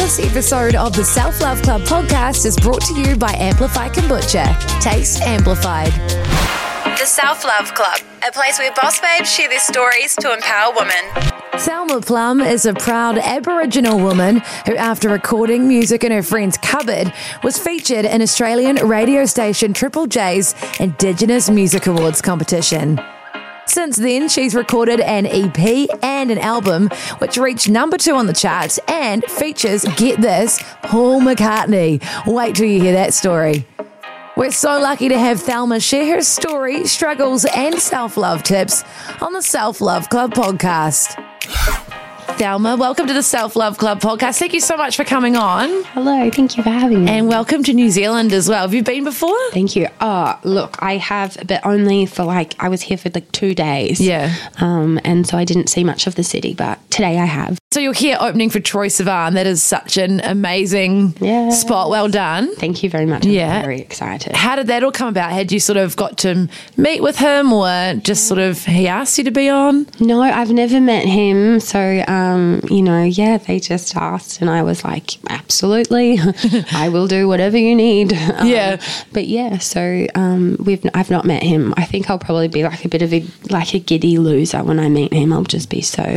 This episode of the Self Love Club podcast is brought to you by Amplify Kombucha. Taste amplified. The Self Love Club, a place where boss babes share their stories to empower women. Thelma Plum is a proud Aboriginal woman who, after recording music in her friend's cupboard, was featured in Australian radio station Triple J's Indigenous Music Awards competition. Since then, she's recorded an EP and an album, which reached number two on the charts and features, get this, Paul McCartney. Wait till you hear that story. We're so lucky to have Thelma share her story, struggles, and self love tips on the Self Love Club podcast. Thelma, welcome to the Self Love Club podcast. Thank you so much for coming on. Hello, thank you for having me. And welcome to New Zealand as well. Have you been before? Thank you. Oh, look, I have, but only for like, I was here for like two days. Yeah. Um, and so I didn't see much of the city, but today I have. So you're here opening for Troye Sivan. That is such an amazing Yeah. spot. Well done. Thank you very much. I'm Yeah. very excited. How did that all come about? Had you sort of got to meet with him or just sort of he asked you to be on? No, I've never met him. So, um, you know, yeah, they just asked, and I was like, absolutely, I will do whatever you need. Um, Yeah. But yeah, so um, we've I've not met him. I think I'll probably be like a bit of a like a giddy loser when I meet him. I'll just be so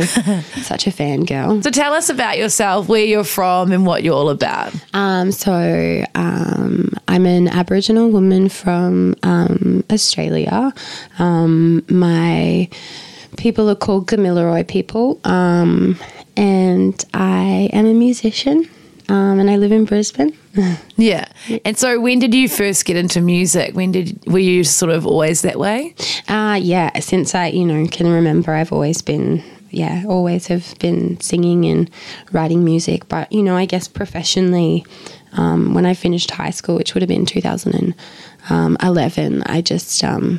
such a fangirl. So tell us about yourself, where you're from and what you're all about. Um, so um, I'm an Aboriginal woman from um, Australia. Um, my people are called Gamilaroi people, um, and I am a musician, um, and I live in Brisbane. Yeah. And so when did you first get into music? When did were you sort of always that way? Uh, yeah, since I, you know, can remember, I've always been, yeah, always have been singing and writing music. But, you know, I guess professionally, um, when I finished high school, which would have been 2011, I just, um,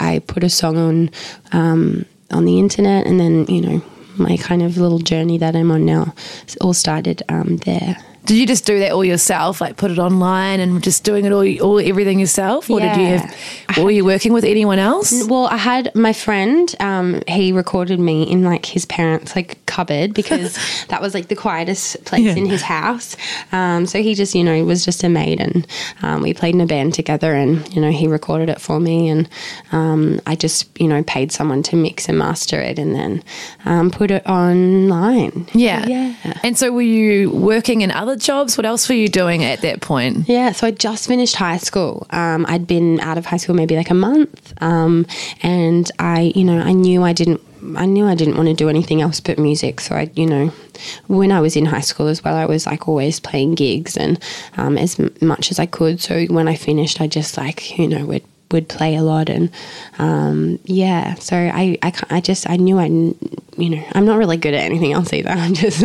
I put a song on, um, on the internet and then, you know, my kind of little journey that I'm on now all started um, there. Did you just do that all yourself, like put it online and just doing it all, all everything yourself, or did you have? Or were you working with anyone else? Well, I had my friend. Um, he recorded me in like his parents' like cupboard because that was like the quietest place in his house. Um, so he just, you know, was just a mate, and um, we played in a band together, and you know, he recorded it for me, and um, I just, you know, paid someone to mix and master it, and then um, put it online. Yeah. yeah. And so were you working in other jobs? What else were you doing at that point? Yeah, so I just finished high school. Um, I'd been out of high school maybe like a month, um, and I, you know, I knew I didn't. I knew I didn't want to do anything else but music. So I, you know, when I was in high school as well, I was like always playing gigs and um, as m- much as I could. So when I finished, I just like, you know, would would play a lot and um, yeah. So I, I, I just I knew I, you know, I'm not really good at anything else either. I'm just,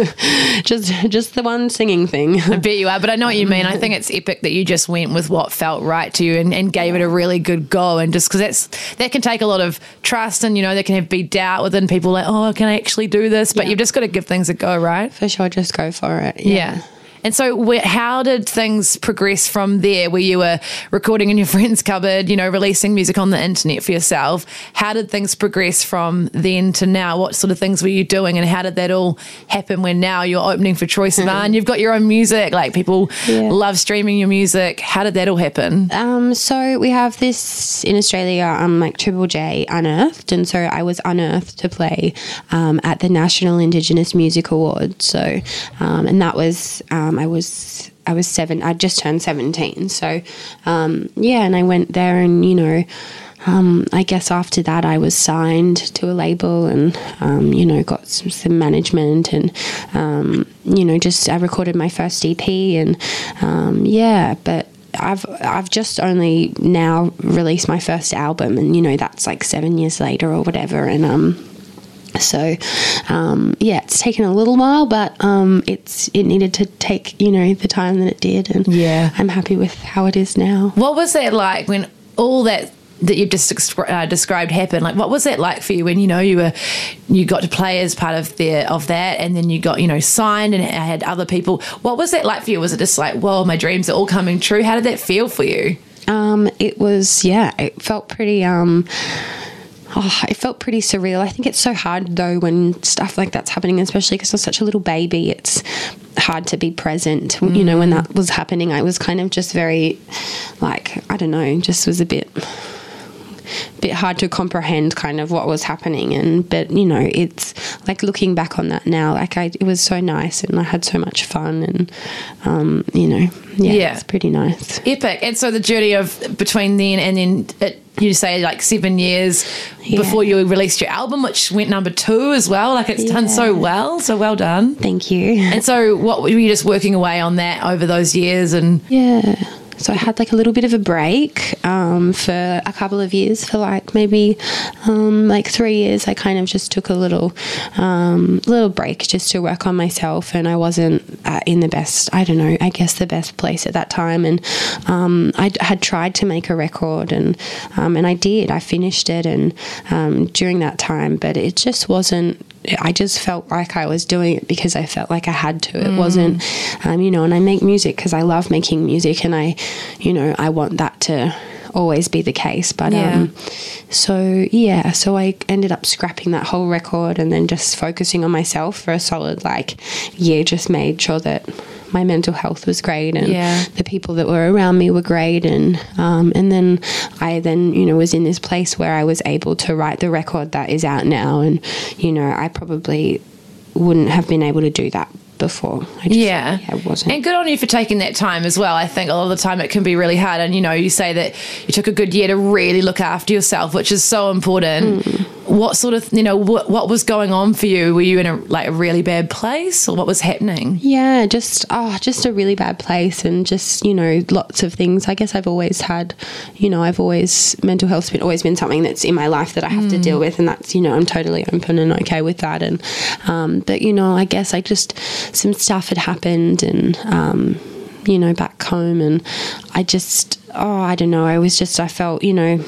just, just the one singing thing. I bet you are, but I know what you mean. I think it's epic that you just went with what felt right to you and, and gave it a really good go. And just because that's that can take a lot of trust, and you know there can have, be doubt within people like, oh, can I actually do this? But Yeah. you've just got to give things a go, right? For sure, just go for it. Yeah. And so, how did things progress from there? Where you were recording in your friend's cupboard, you know, releasing music on the internet for yourself. How did things progress from then to now? What sort of things were you doing, and how did that all happen? When now you're opening for Troye Sivan, you've got your own music. Like people Yeah. love streaming your music. How did that all happen? Um, so we have this in Australia, um, like Triple J Unearthed, and so I was unearthed to play um, at the National Indigenous Music Awards. So, um, and that was um, I was I was seven. I just turned seventeen. So, um, yeah, and I went there, and you know. Um, I guess after that, I was signed to a label and, um, you know, got some, some management and, um, you know, just I recorded my first EP and, um, yeah, but I've I've just only now released my first album, and you know that's like seven years later or whatever, and um, So, um, yeah, it's taken a little while, but um, it's it needed to take you know the time that it did, and Yeah. I'm happy with how it is now. What was that like when all that that you've just descri- uh, described happened? Like, what was that like for you when you know you were you got to play as part of the of that, and then you got you know signed and had other people? What was that like for you? Was it just like, whoa, my dreams are all coming true? How did that feel for you? Um, it was yeah, it felt pretty um Oh, it felt pretty surreal. I think it's so hard though when stuff like that's happening, especially because I was such a little baby. It's hard to be present. You know, when mm. that was happening, I was kind of just very, like, I don't know, just was a bit bit hard to comprehend kind of what was happening and but you know it's like looking back on that now like I it was so nice and I had so much fun and um you know yeah, Yeah. it's pretty nice Epic. And so the journey of between then and then it, you say like seven years Yeah. before you released your album, which went number two as well. Like it's done so well. So well done. thank you And so, what were you just working away on that over those years? And Yeah. So I had like a little bit of a break um, for a couple of years, for like maybe um, like three years. I kind of just took a little um, little break just to work on myself, and I wasn't uh, in the best. I don't know. I guess the best place at that time, and um, I had tried to make a record, and um, and I did. I finished it, and um, during that time, but it just wasn't. I just felt like I was doing it because I felt like I had to. It wasn't, um, you know, and I make music because I love making music and I, you know, I want that to always be the case. But, Yeah. um, so yeah, so I ended up scrapping that whole record and then just focusing on myself for a solid like year, just made sure that my mental health was great and Yeah. the people that were around me were great and um, and then I then you know was in this place where I was able to write the record that is out now and you know I probably wouldn't have been able to do that before I just, yeah, it wasn't And good on you for taking that time as well. I think a lot of the time it can be really hard. And you know, you say that you took a good year to really look after yourself, which is so important. What sort of you know what what was going on for you? Were you in a like a really bad place, or what was happening? Yeah, just oh, just a really bad place, and just you know, lots of things. I guess I've always had, you know, I've always mental health's been always been something that's in my life that I have to deal with, and that's you know, I'm totally open and okay with that. And um, but you know, I guess I just some stuff had happened, and um, you know, back home, and I just oh, I don't know. I was just I felt you know.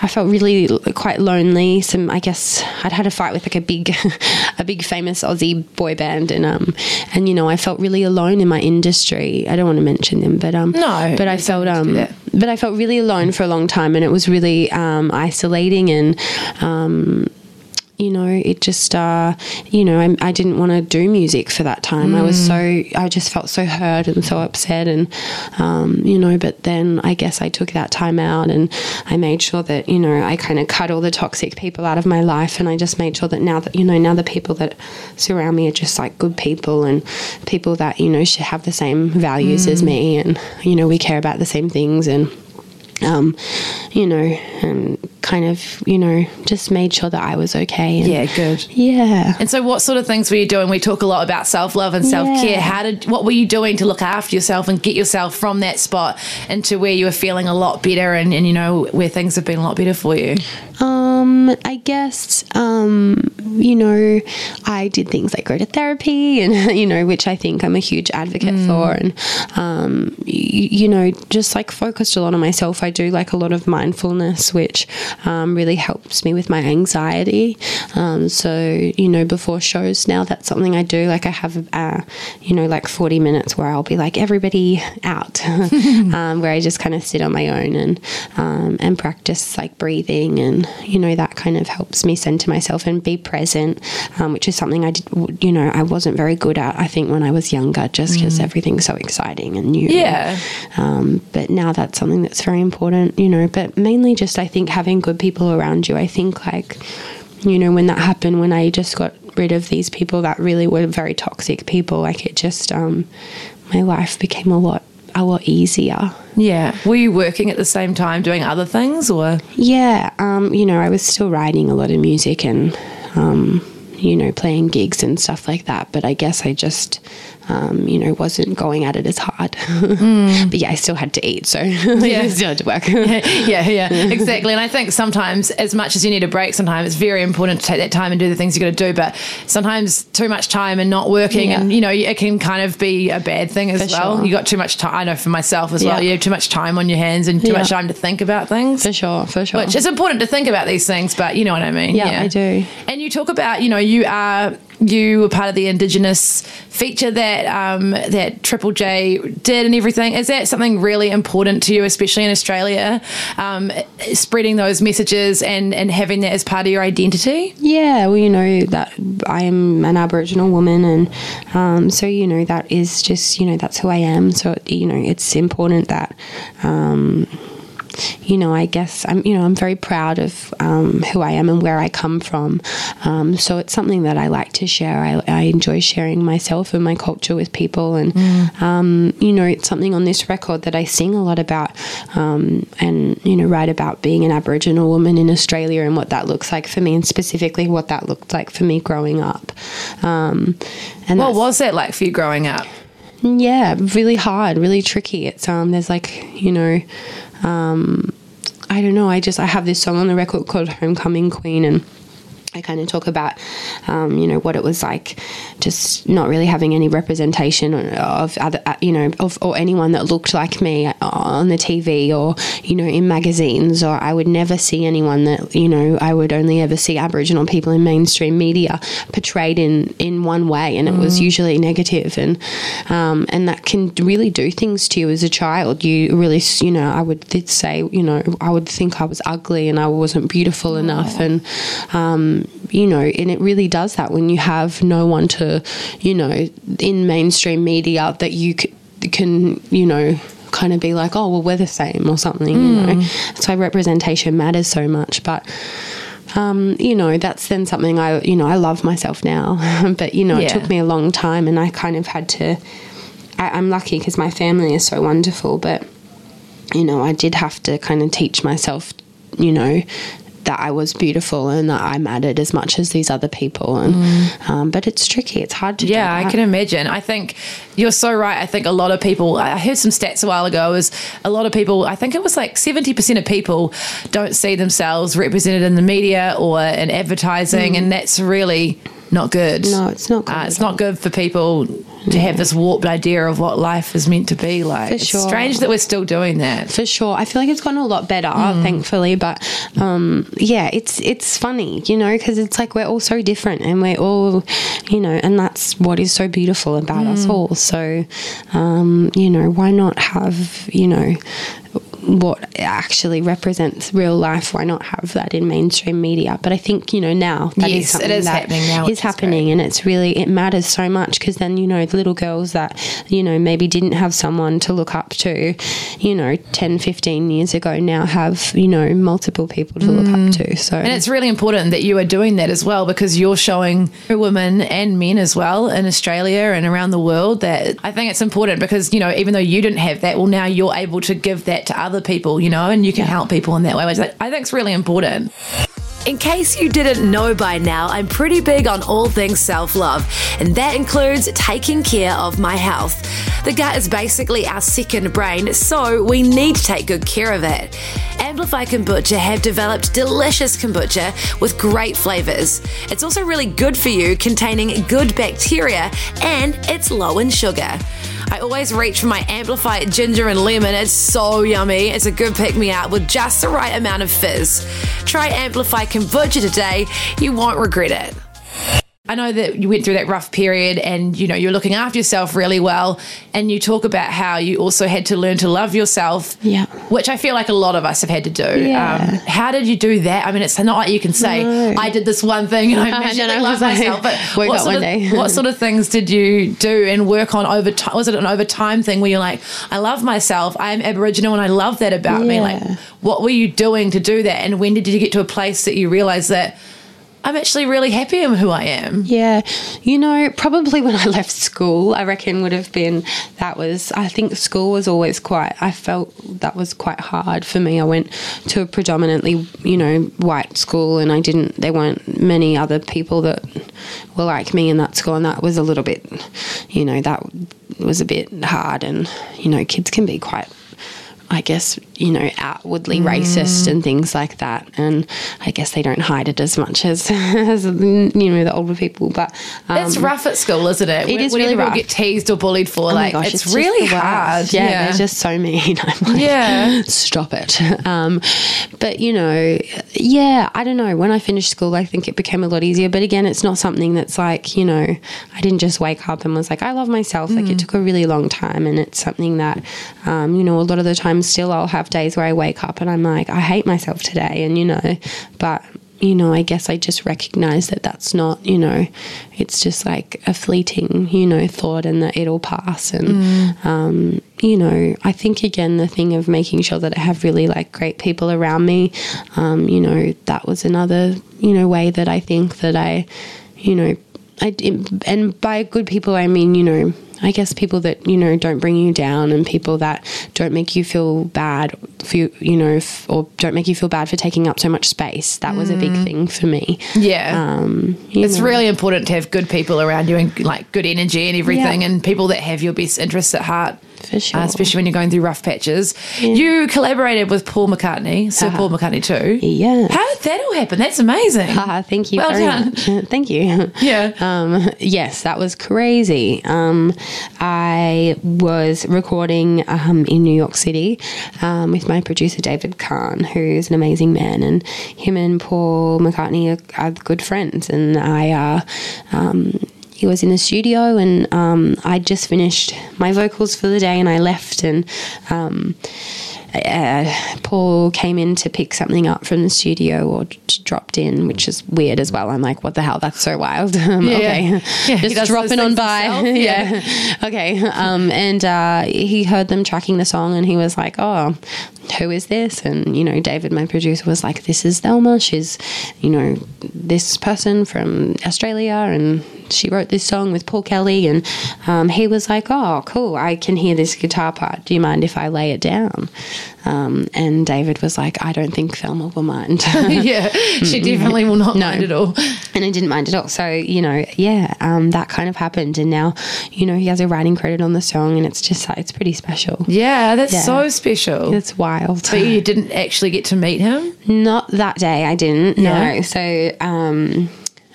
I felt really quite lonely. Some, I guess, I'd had a fight with like a big, a big famous Aussie boy band, and um, and you know, I felt really alone in my industry. I don't want to mention them, but um, No, but I felt don't need to do um, but I felt really alone for a long time, and it was really um, isolating and um, you know, it just, uh, you know, I, I didn't want to do music for that time. I was so, I just felt so hurt and so upset, and um, you know. But then I guess I took that time out, and I made sure that you know I kind of cut all the toxic people out of my life, and I just made sure that now that you know now the people that surround me are just like good people and people that you know should have the same values as me, and you know we care about the same things, and um, you know, and kind of, you know, just made sure that I was okay. And Yeah, good. Yeah. And so, what sort of things were you doing? We talk a lot about self love and self care. Yeah. How did what were you doing to look after yourself and get yourself from that spot into where you were feeling a lot better and, and you know where things have been a lot better for you? Um, I guess, um, you know, I did things like go to therapy and, you know, which I think I'm a huge advocate for. And, um, y- you know, just like focused a lot on myself. I do like a lot of mindfulness, which um, really helps me with my anxiety. Um, so, you know, before shows now, that's something I do. Like I have, uh, you know, like 40 minutes where I'll be like, everybody out, um, where I just kind of sit on my own and, um, and practice like breathing and, you know, that kind of helps me center myself and be present, um, which is something I did, you know, I wasn't very good at, I think, when I was younger, just because everything's so exciting and new. Yeah. Um, but now that's something that's very important, you know, but mainly just I think having good people around you. I think like, you know, when that happened, when I just got rid of these people that really were very toxic people, like it just, um, my life became a lot, a lot easier. Yeah. Were you working at the same time doing other things or? Yeah, um, you know, I was still writing a lot of music and, um, you know, playing gigs and stuff like that. But I guess I just, um, you know, wasn't going at it as hard. Mm. but yeah, I still had to eat, so yeah, still had to work. yeah, yeah, exactly. And I think sometimes, as much as you need a break, sometimes it's very important to take that time and do the things you got to do. But sometimes too much time and not working, Yeah. and you know, it can kind of be a bad thing as For well. sure. You got too much time. I know for myself as well. You have too much time on your hands and too Yeah. much time to think about things. for sure, for sure. Which it's important to think about these things, but you know what I mean. Yeah, I do. And you talk about, you know, you are you were part of the Indigenous feature that um, that Triple J did and everything. Is that something really important to you, especially in Australia, um, spreading those messages and and having that as part of your identity? Yeah, well, you know that I'm an Aboriginal woman, and um, so you know that is just you know that's who I am. So you know it's important that. You know, I guess I'm, you know, I'm very proud of um, who I am and where I come from. Um, so it's something that I like to share. I, I enjoy sharing myself and my culture with people, and um, you know, it's something on this record that I sing a lot about, um, and you know, write about being an Aboriginal woman in Australia and what that looks like for me, and specifically what that looked like for me growing up. Um, and What was that like for you growing up? yeah, really hard, really tricky. It's um, there's like you know, um, I don't know. I just I have this song on the record called Homecoming Queen, and I kind of talk about, um, you know, what it was like, just not really having any representation of other, uh, you know, of or anyone that looked like me on the TV or you know in magazines, or I would never see anyone that you know I would only ever see Aboriginal people in mainstream media portrayed in in one way, and it was usually negative, and um, and that can really do things to you as a child. You really, you know, I would say, you know, I would think I was ugly and I wasn't beautiful enough, and um, you know, and it really does that when you have no one to, you know, in mainstream media that you c- can, you know. Kind of be like, oh well, we're the same or something, you know. That's why representation matters so much. But um, you know, that's then something I, you know, I love myself now. but, you know, Yeah. it took me a long time and I kind of had to, I, I'm lucky because my family is so wonderful, but, you know, I did have to kind of teach myself, you know, that I was beautiful and that I mattered as much as these other people. And, um, but it's tricky. It's hard to do Yeah, I can imagine. I think you're so right. I think a lot of people, I heard some stats a while ago, is a lot of people, I think it was like 70% of people don't see themselves represented in the media or in advertising, and that's really not good. Mm. No, it's not good Uh, it's not good for people to have this warped idea of what life is meant to be like. For sure. it's strange that we're still doing that. for sure. I feel like it's gotten a lot better, thankfully. But um, yeah, it's it's funny, you know, because it's like we're all so different, and we're all, you know, and that's what is so beautiful about us all. So, um, you know, why not have, you know, what actually represents real life? Why not have that in mainstream media? But I think you know now that is Yes, it something is that happening now, Is is and it's really it matters so much because then you know the little girls that you know maybe didn't have someone to look up to you know 10 15 years ago now have you know multiple people to look up mm. to so And it's really important that you are doing that as well because you're showing women and men as well in Australia and around the world that I think it's important because, you know, even though you didn't have that, well, now you're able to give that to other people, you know, and you can help people in that way, which I think is really important. In case you didn't know by now, I'm pretty big on all things self love, and that includes taking care of my health. The gut is basically our second brain, so we need to take good care of it. Amplify Kombucha have developed delicious kombucha with great flavors. It's also really good for you, containing good bacteria, and it's low in sugar. I always reach for my Amplify ginger and lemon. It's so yummy. It's a good pick me up with just the right amount of fizz. Try Amplify Kombucha today. You won't regret it. I know that you went through that rough period and you know you're looking after yourself really well and you talk about how you also had to learn to love yourself Yeah. which I feel like a lot of us have had to do. Um, Yeah. how did you do that? I mean it's not like you can say I did this one thing and I No, magically no, love like, myself but what sort, one of, day. what sort of things did you do and work on over time was it an over time thing where you're like I love myself. I am Aboriginal and I love that about me. Like what were you doing to do that? And when did you get to a place that you realized that I'm actually really happy in who I am Yeah, you know, probably when I left school, I reckon would have been that was. I think school was always quite. I felt that was quite hard for me. I went to a predominantly, you know, white school, and I didn't. There weren't many other people that were like me in that school, and that was a little bit, you know, that was a bit hard. And, you know, kids can be quite I guess, you know, outwardly racist and things like that. And I guess they don't hide it as much as, as you know, the older people. But um, it's rough at school, isn't it? It is When really rough. get teased or bullied for, oh like, gosh, it's, just really hard. Yeah, they're just so mean. I'm like, Yeah. stop it. Um, but you know, yeah, I don't know. When I finished school, I think it became a lot easier. But again, it's not something that's like you know, I didn't just wake up and was like, I love myself. Like Mm. it took a really long time, and it's something that, um, you know, a lot of the time still I'll have days where I wake up and I'm like, I hate myself today, and you know, but you know, I guess I just recognize that that's not, you know, it's just like a fleeting, you know, thought and that it'll pass. And, um, you know, I think again, the thing of making sure that I have really like great people around me, um, you know, that was another, you know, way that I think that I, you know, I, and by good people, I mean, you know, I guess people that you know don't bring you down and people that don't make you feel bad for you, you know, f- or don't make you feel bad for taking up so much space. That was a big thing for me. Yeah. Um, it's know. really important to have good people around you and like good energy and everything, Yeah. and people that have your best interests at heart. For sure. uh, especially when you're going through rough patches. You collaborated with Paul McCartney, Sir Paul McCartney too. Yeah. How did that all happen? That's amazing. Haha, thank you Well very done. much. Thank you. Yeah. Um, yes, that was crazy. Um, I was recording um, in New York City um, with my producer David Kahne, who's an amazing man, and him and Paul McCartney are, are good friends. And I, uh, um, he was in the studio, and um, I just finished my vocals for the day, and I left, and. Um, uh, Paul came in to pick something up from the studio or t- dropped in, which is weird as well. I'm like, what the hell? That's so wild. Um, Yeah. okay, Yeah, just dropping on by. himself. yeah. okay. Um, and uh, he heard them tracking the song, and he was like, oh. Who is this? And you know, David, my producer, was like, "This is Thelma. She's, you know, this person from Australia, and she wrote this song with Paul Kelly." And um, he was like, "Oh, cool! I can hear this guitar part. Do you mind if I lay it down?" Um, and David was like, "I don't think Thelma will mind." yeah, she definitely will not mind at all. and I didn't mind at all. So you know, yeah, um, that kind of happened, and now you know he has a writing credit on the song, and it's just it's pretty special. Yeah, that's Yeah. so special. It's wild. but you didn't actually get to meet him. Not that day, I didn't. Yeah. No. So, um,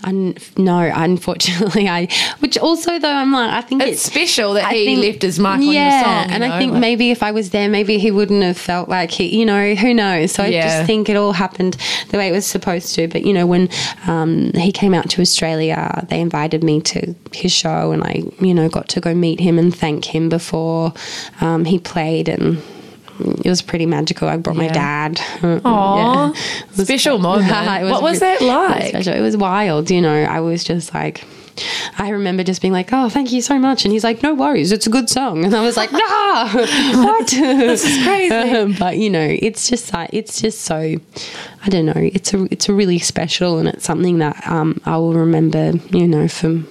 un- no, unfortunately, I. Which also, though, I'm like, I think It's it's. special that I he think- left his mark yeah, on your song. you and I think like- maybe if I was there, maybe he wouldn't have felt like he, you know, who knows. So I just think it all happened the way it was supposed to. But you know, when um, he came out to Australia, they invited me to his show, and I, you know, got to go meet him and thank him before um, he played, and it was pretty magical. I brought my dad. Aw, Yeah. Was- special moment. It what was that it was like? special. It was wild, you know. I was just like, I remember just being like, "Oh, thank you so much," and he's like, "No worries, it's a good song," and I was like, "Nah, what? this is crazy. but you know, it's just like it's just so, I don't know. It's a it's a really special, and it's something that um, I will remember, you know, from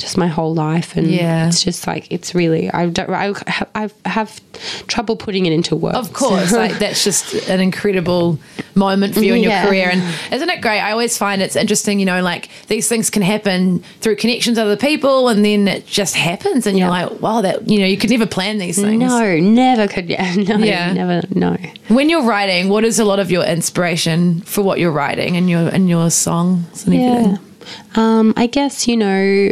just my whole life, and Yeah. it's just like it's really I don't I have, I have trouble putting it into words. Of course, like that's just an incredible moment for you in your Yeah. career, and isn't it great? I always find it's interesting, you know, like these things can happen through connections with other people, and then it just happens, and you're like, wow, that you know, you could never plan these things. No, never could. Yeah, no, Yeah. never. No. When you're writing, what is a lot of your inspiration for what you're writing and your and your songs and everything? Yeah. Um, I guess, you know,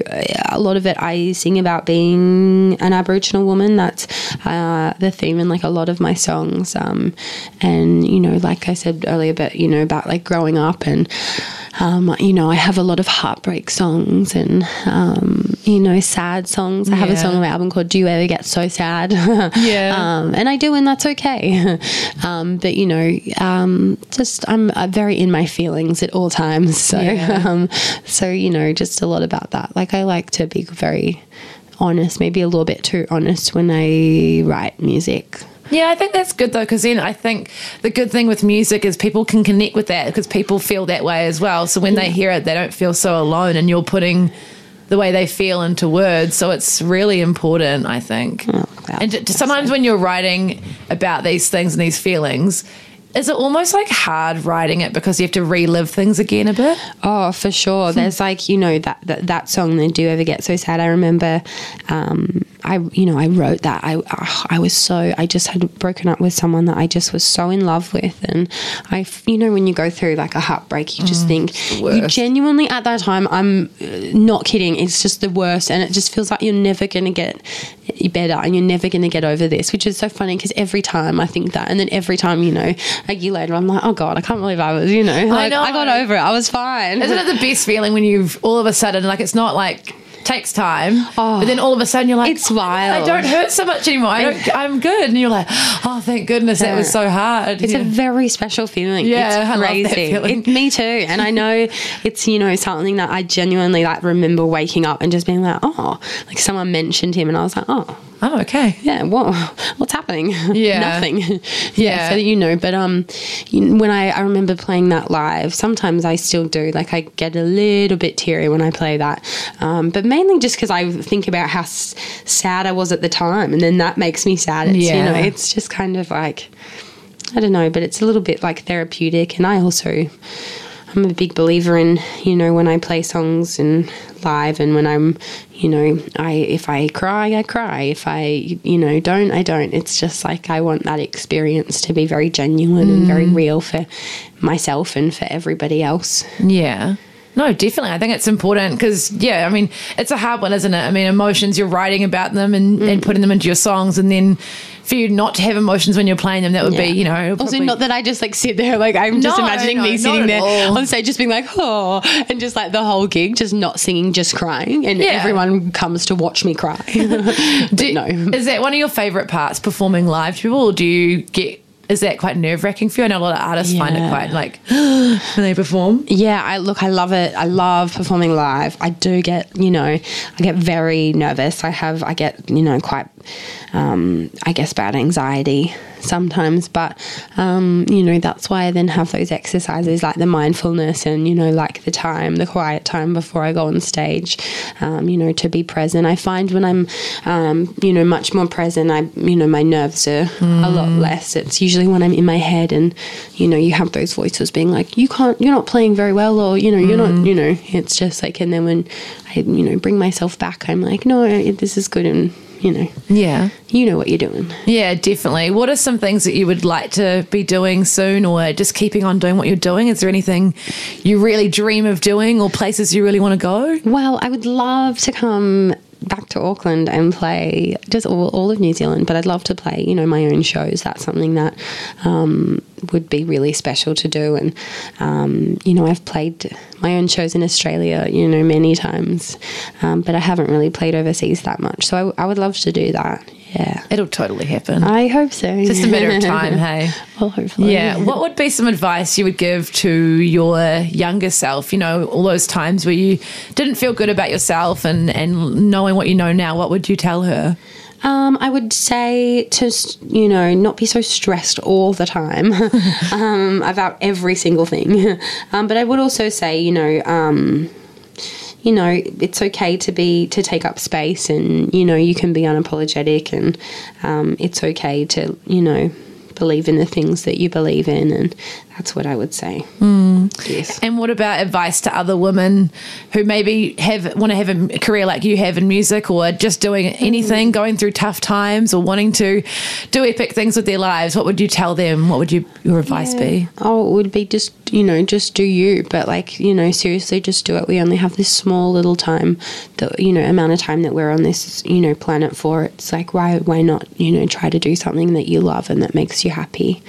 a lot of it I sing about being an Aboriginal woman. That's uh, the theme in like a lot of my songs. Um, and, you know, like I said earlier, but, you know, about like growing up and, um, you know, I have a lot of heartbreak songs and, um, you know, sad songs. I have a song on my album called Do You Ever Get So Sad? Yeah. um, and I do, and that's okay. um, but, you know, um, just I'm uh, very in my feelings at all times. So, Yeah. um, so you know, just a lot about that. Like I like to be very honest, maybe a little bit too honest when I write music. Yeah, I think that's good though, because then I think the good thing with music is people can connect with that because people feel that way as well. So when they hear it, they don't feel so alone, and you're putting the way they feel into words. So it's really important, I think. Oh, wow. and sometimes when you're writing about these things and these feelings, is it almost like hard writing it because you have to relive things again a bit? Oh, for sure. There's like you know that that, that song that do ever get so sad. I remember, um, I you know I wrote that. I I was so I just had broken up with someone that I just was so in love with, and I you know when you go through like a heartbreak, you just think you genuinely at that time. I'm uh, not kidding. It's just the worst, and it just feels like you're never gonna get better, and you're never gonna get over this. Which is so funny because every time I think that, and then every time you know a year later, I'm like, oh god, I can't believe I was you know like, know. I got over it. I was fine. Isn't it the best feeling when you've all of a sudden like it's not like takes time, but then all of a sudden you're like, It's wild. I don't hurt so much anymore. I don't, I'm good, and you're like, oh, thank goodness that was so hard. It's Yeah. a very special feeling. Yeah, it's I love that crazy. It- me too. And I know it's you know something that I genuinely like remember waking up and just being like, oh, like someone mentioned him, and I was like, oh, oh, okay. yeah, what, what's happening? Yeah. nothing. Yeah. yeah, so that you know. But um, you, when I I remember playing that live, sometimes I still do. Like I get a little bit teary when I play that, um, but mainly just because I think about how s- sad I was at the time, and then that makes me sad. It's, you know, Yeah. it's just kind of like. I don't know, but it's a little bit like therapeutic. And I also, I'm a big believer in, you know, when I play songs and live and when I'm, you know, I, if I cry, I cry. If I, you know, don't, I don't. It's just like I want that experience to be very genuine and very mm. real for myself and for everybody else. Yeah. No, definitely. I think it's important because, yeah, I mean, it's a hard one, isn't it? I mean, emotions, you're writing about them and, and mm. putting them into your songs. And then for you not to have emotions when you're playing them, that would be, you know. Also, not that I just like sit there, like I'm just No, imagining no, me sitting there all. on stage, just being like, oh, and just like the whole gig, just not singing, just crying, and Yeah. everyone comes to watch me cry. Do- no, Is that one of your favorite parts, performing live to people? Or do you get, is that quite nerve wracking for you? I know a lot of artists find it quite like when they perform. Yeah, I look, I love it. I love performing live. I do get, you know, I get very nervous. I have, I get, you know, quite, um, I guess, bad anxiety sometimes. But, um, you know, that's why I then have those exercises like the mindfulness and, you know, like the time, the quiet time before I go on stage, um, you know, to be present. I find when I'm, um, you know, much more present, I, you know, my nerves are a lot less. It's usually when I'm in my head and, you know, you have those voices being like, you can't, you're not playing very well, or, you know, you're not, you know, it's just like, and then when I, you know, bring myself back, I'm like, no, this is good. And, you know, Yeah. you know what you're doing. Yeah, definitely. What are some things that you would like to be doing soon or just keeping on doing what you're doing? Is there anything you really dream of doing or places you really want to go? Well, I would love to come back to Auckland and play just all, all of New Zealand, but I'd love to play, you know, my own shows. That's something that um, would be really special to do. And, um, you know, I've played my own shows in Australia, you know, many times, um, but I haven't really played overseas that much. So I, I would love to do that. Yeah. It'll totally happen. I hope so. just a matter of time, hey? well, hopefully. Yeah. What would be some advice you would give to your younger self? You know, all those times where you didn't feel good about yourself and, and knowing what you know now, what would you tell her? Um, I would say to you know not be so stressed all the time um, about every single thing. um, but I would also say you know um, you know it's okay to be to take up space and you know you can be unapologetic and um, it's okay to you know believe in the things that you believe in and that's what I would say. Hmm. Yes. And what about advice to other women who maybe have want to have a career like you have in music, or just doing mm-hmm. anything, going through tough times, or wanting to do epic things with their lives? What would you tell them? What would you, your advice be? Oh, it would be just, you know, just do you. But like, you know, seriously, just do it. We only have this small little time, the you know, amount of time that we're on this, you know, planet for. It's like, why, why not, you know, try to do something that you love and that makes you happy.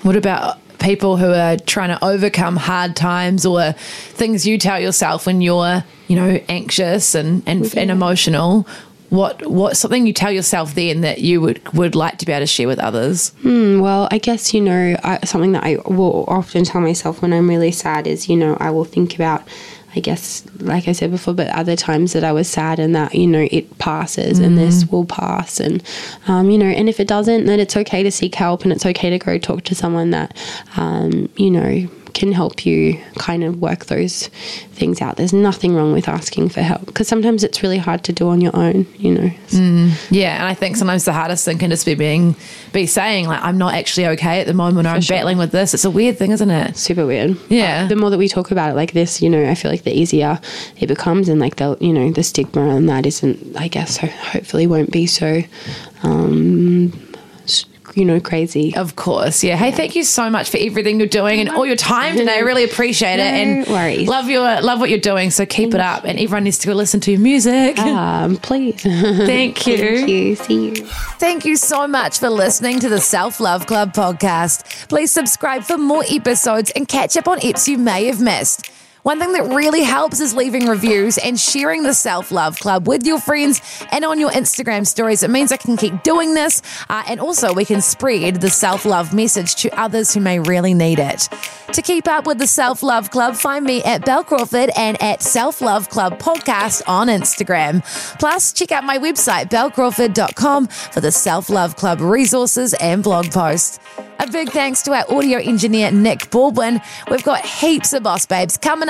Yeah. What about people who are trying to overcome hard times or things you tell yourself when you're, you know, anxious and and, and emotional? What what something you tell yourself then that you would would like to be able to share with others? Hmm, well, I guess, you know, I, something that I will often tell myself when I'm really sad is, you know, I will think about, I guess, like I said before, but other times that I was sad and that, you know, it passes and this will pass. And, um, you know, and if it doesn't, then it's okay to seek help and it's okay to go talk to someone that, um, you know, can help you kind of work those things out. There's nothing wrong with asking for help because sometimes it's really hard to do on your own, you know. Yeah, and I think sometimes the hardest thing can just be being be saying like I'm not actually okay at the moment or I'm battling with this. It's a weird thing, isn't it? super weird. Yeah. But the more that we talk about it like this, you know, I feel like the easier it becomes, and like the you know the stigma on that isn't, I guess, ho- hopefully won't be so, um, you know, crazy. Of course, yeah. Hey, thank you so much for everything you're doing and all your time today. I really appreciate it, and worries. love your love what you're doing. So keep it up, and everyone needs to go listen to your music. Um, please. Thank you. Thank you. See you. Thank you so much for listening to the Self Love Club podcast. Please subscribe for more episodes and catch up on eps you may have missed. One thing that really helps is leaving reviews and sharing the Self Love Club with your friends and on your Instagram stories. It means I can keep doing this, uh, and also we can spread the self love message to others who may really need it. To keep up with the Self Love Club, find me at Bel Crawford and at Self Love Club Podcast on Instagram. Plus, check out my website, belcrawford.com, for the Self Love Club resources and blog posts. A big thanks to our audio engineer, Nick Baldwin. We've got heaps of Boss Babes coming